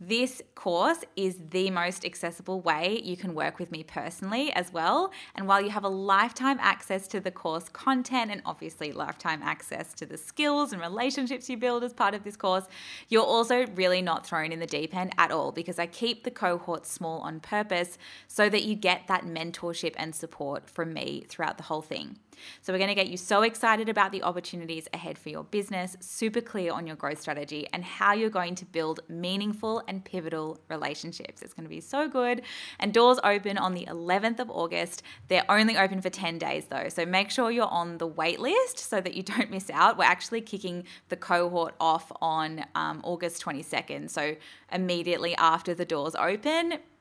This course is the most accessible way you can work with me personally as well. And while you have a lifetime access to the course content and obviously lifetime access to the skills and relationships you build as part of this course, you're also really not thrown in the deep end at all because I keep the cohort small on purpose so that you get that mentorship and support from me throughout the whole thing. So, we're going to get you so excited about the opportunities ahead for your business, super clear on your growth strategy, and how you're going to build meaningful and pivotal relationships. It's going to be so good. And doors open on the 11th of August. They're only open for 10 days though. So, make sure you're on the wait list so that you don't miss out. We're actually kicking the cohort off on um, August 22nd. So, immediately after the doors open,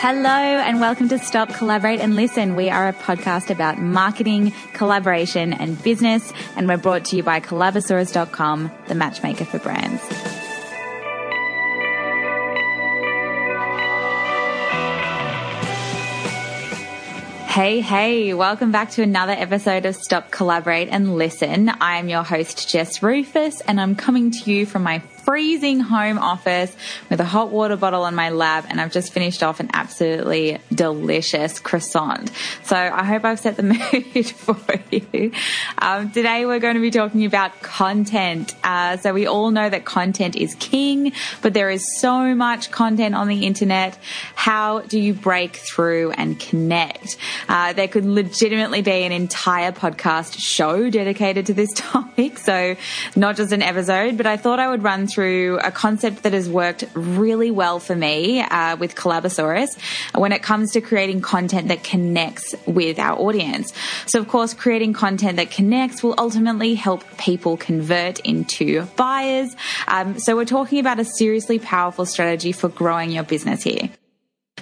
Hello, and welcome to Stop, Collaborate, and Listen. We are a podcast about marketing, collaboration, and business, and we're brought to you by Collabosaurus.com, the matchmaker for brands. Hey, hey, welcome back to another episode of Stop, Collaborate, and Listen. I'm your host, Jess Ruffles, and I'm coming to you from my freezing home office with a hot water bottle on my lap, and I've just finished off an absolutely delicious croissant. So I hope I've set the mood for you. Um, today we're going to be talking about content. Uh, so we all know that content is king, but there is so much content on the internet. How do you break through and connect? Uh, there could legitimately be an entire podcast show dedicated to this topic. So not just an episode, but I thought I would run through through a concept that has worked really well for me uh, with Collabosaurus when it comes to creating content that connects with our audience. So, of course, creating content that connects will ultimately help people convert into buyers. Um, so, we're talking about a seriously powerful strategy for growing your business here.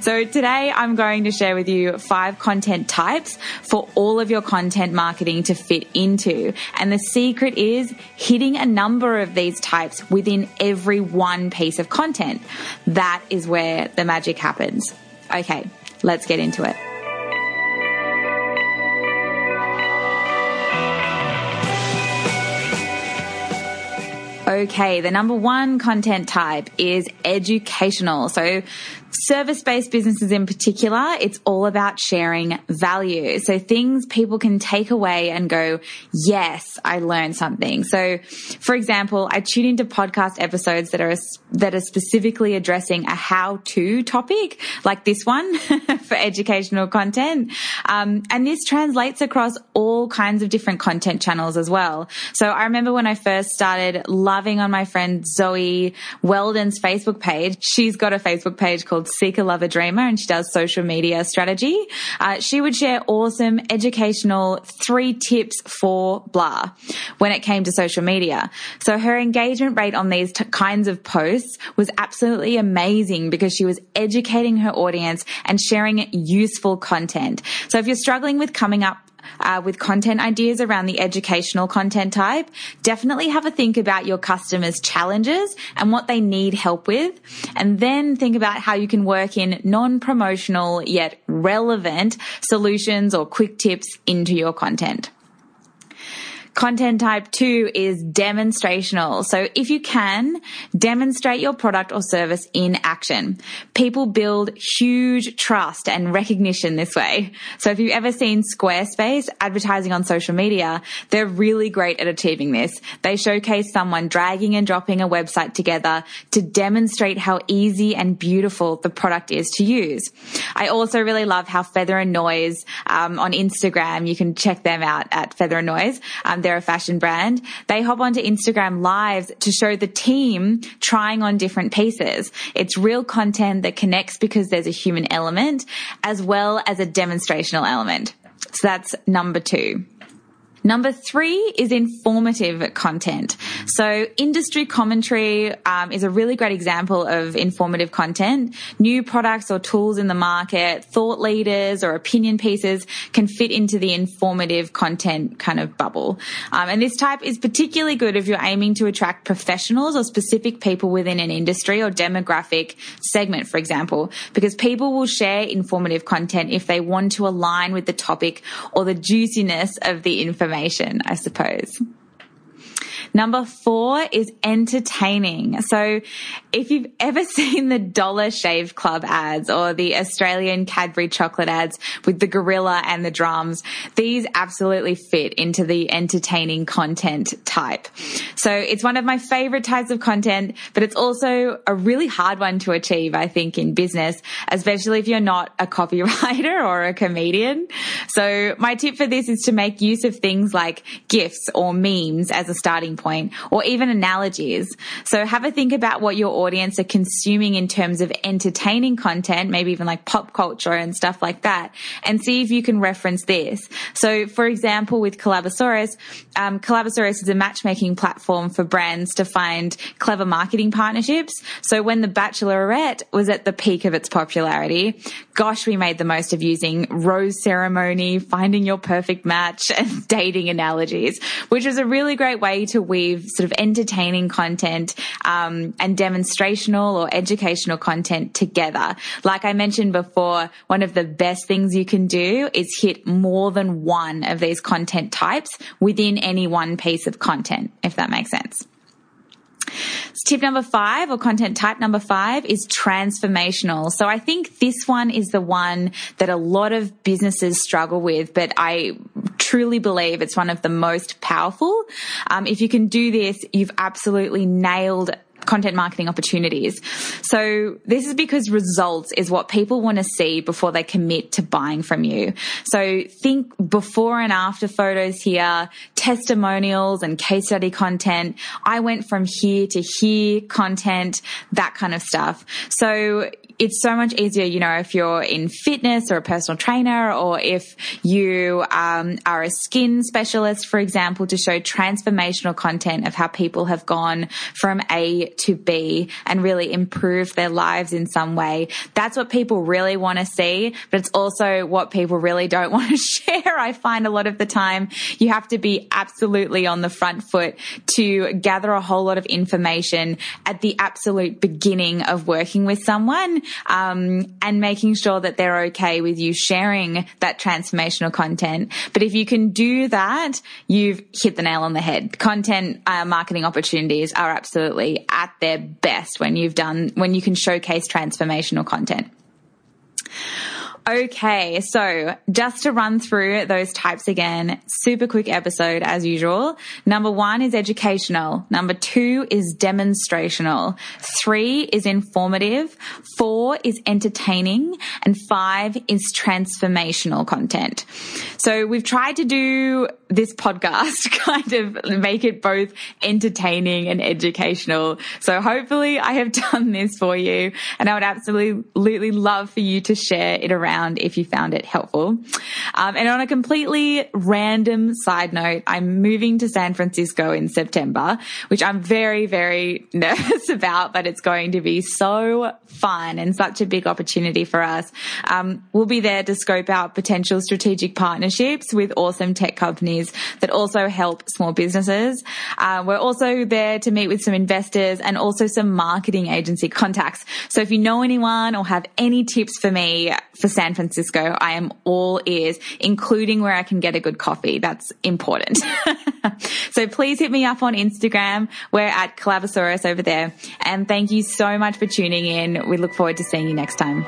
So today I'm going to share with you five content types for all of your content marketing to fit into. And the secret is hitting a number of these types within every one piece of content. That is where the magic happens. Okay, let's get into it. Okay, the number one content type is educational. So service based businesses in particular, it's all about sharing value. So things people can take away and go, yes, I learned something. So for example, I tune into podcast episodes that are, that are specifically addressing a how to topic like this one for educational content. Um, and this translates across all kinds of different content channels as well. So I remember when I first started loving on my friend Zoe Weldon's Facebook page. She's got a Facebook page called called Seek a Lover Dreamer and she does social media strategy. Uh, she would share awesome educational three tips for blah when it came to social media. So her engagement rate on these t- kinds of posts was absolutely amazing because she was educating her audience and sharing useful content. So if you're struggling with coming up uh, with content ideas around the educational content type, definitely have a think about your customers' challenges and what they need help with. And then think about how you can work in non-promotional yet relevant solutions or quick tips into your content. Content type two is demonstrational. So if you can, demonstrate your product or service in action. People build huge trust and recognition this way. So if you've ever seen Squarespace advertising on social media, they're really great at achieving this. They showcase someone dragging and dropping a website together to demonstrate how easy and beautiful the product is to use. I also really love how Feather and Noise um, on Instagram, you can check them out at Feather and Noise. Um, they're a fashion brand. They hop onto Instagram lives to show the team trying on different pieces. It's real content that connects because there's a human element as well as a demonstrational element. So that's number two. Number three is informative content. So industry commentary um, is a really great example of informative content. New products or tools in the market, thought leaders or opinion pieces can fit into the informative content kind of bubble. Um, and this type is particularly good if you're aiming to attract professionals or specific people within an industry or demographic segment, for example, because people will share informative content if they want to align with the topic or the juiciness of the information information, I suppose. Number four is entertaining. So if you've ever seen the Dollar Shave Club ads or the Australian Cadbury chocolate ads with the gorilla and the drums, these absolutely fit into the entertaining content type. So it's one of my favorite types of content, but it's also a really hard one to achieve, I think, in business, especially if you're not a copywriter or a comedian. So my tip for this is to make use of things like GIFs or memes as a starting point or even analogies. So have a think about what your audience are consuming in terms of entertaining content, maybe even like pop culture and stuff like that, and see if you can reference this. So for example, with Collabosaurus, um, Collabosaurus is a matchmaking platform for brands to find clever marketing partnerships. So when The Bachelorette was at the peak of its popularity, gosh, we made the most of using rose ceremony, finding your perfect match and dating analogies, which is a really great way to weave sort of entertaining content um, and demonstrational or educational content together. Like I mentioned before, one of the best things you can do is hit more than one of these content types within any one piece of content, if that makes sense. Tip number five or content type number five is transformational. So I think this one is the one that a lot of businesses struggle with, but I truly believe it's one of the most powerful. Um, if you can do this, you've absolutely nailed content marketing opportunities. So this is because results is what people want to see before they commit to buying from you. So think before and after photos here, testimonials and case study content. I went from here to here content, that kind of stuff. So it's so much easier, you know, if you're in fitness or a personal trainer or if you um, are a skin specialist, for example, to show transformational content of how people have gone from A to B and really improved their lives in some way. That's what people really want to see, but it's also what people really don't want to share. I find a lot of the time you have to be absolutely on the front foot to gather a whole lot of information at the absolute beginning of working with someone um, and making sure that they're okay with you sharing that transformational content. But if you can do that, you've hit the nail on the head. Content uh, marketing opportunities are absolutely at their best when you've done, when you can showcase transformational content. Okay, so just to run through those types again, super quick episode as usual. Number one is educational. Number two is demonstrational. Three is informative. Four is entertaining. And five is transformational content. So we've tried to do this podcast kind of make it both entertaining and educational. So hopefully I have done this for you and I would absolutely love for you to share it around if you found it helpful. Um, and on a completely random side note, I'm moving to San Francisco in September, which I'm very, very nervous about, but it's going to be so fun and such a big opportunity for us. Um, we'll be there to scope out potential strategic partnerships with awesome tech companies companies that also help small businesses. Uh, we're also there to meet with some investors and also some marketing agency contacts. So if you know anyone or have any tips for me for San Francisco, I am all ears, including where I can get a good coffee. That's important. so please hit me up on Instagram. We're at Collabosaurus over there. And thank you so much for tuning in. We look forward to seeing you next time.